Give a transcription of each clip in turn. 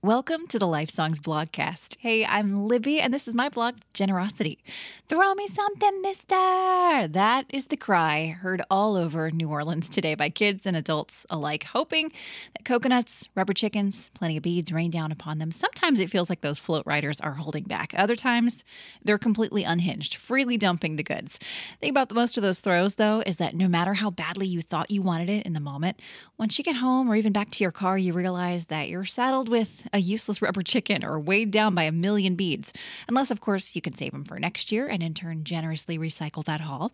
Welcome to the Life Songs blogcast. Hey, I'm Libby, and this is my blog, Generosity. Throw me something, mister! That is the cry heard all over New Orleans today by kids and adults alike, hoping that coconuts, rubber chickens, plenty of beads rain down upon them. Sometimes it feels like those float riders are holding back. Other times, they're completely unhinged, freely dumping the goods. The thing about most of those throws, though, is that no matter how badly you thought you wanted it in the moment, once you get home or even back to your car, you realize that you're saddled with a useless rubber chicken or weighed down by a million beads. Unless, of course, you can save them for next year and in turn generously recycle that haul.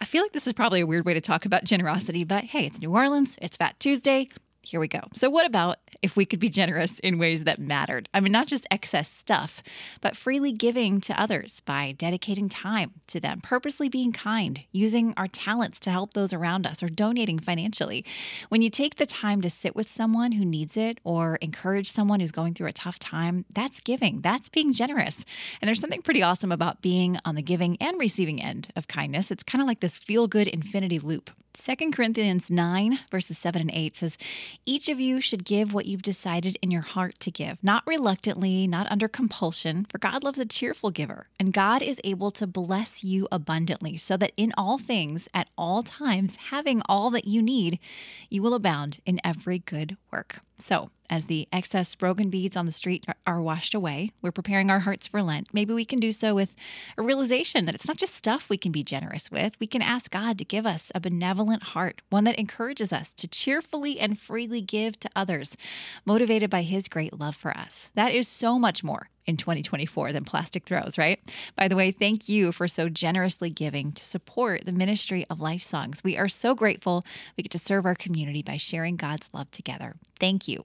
I feel like this is probably a weird way to talk about generosity, but hey, it's New Orleans, it's Fat Tuesday. Here we go. So, what about if we could be generous in ways that mattered? I mean, not just excess stuff, but freely giving to others by dedicating time to them, purposely being kind, using our talents to help those around us, or donating financially. When you take the time to sit with someone who needs it or encourage someone who's going through a tough time, that's giving, that's being generous. And there's something pretty awesome about being on the giving and receiving end of kindness. It's kind of like this feel good infinity loop. 2 Corinthians 9, verses 7 and 8 says, Each of you should give what you've decided in your heart to give, not reluctantly, not under compulsion, for God loves a cheerful giver. And God is able to bless you abundantly, so that in all things, at all times, having all that you need, you will abound in every good work. So, as the excess broken beads on the street are washed away, we're preparing our hearts for Lent. Maybe we can do so with a realization that it's not just stuff we can be generous with. We can ask God to give us a benevolent heart, one that encourages us to cheerfully and freely give to others, motivated by His great love for us. That is so much more in 2024 than plastic throws, right? By the way, thank you for so generously giving to support the ministry of Life Songs. We are so grateful we get to serve our community by sharing God's love together. Thank you.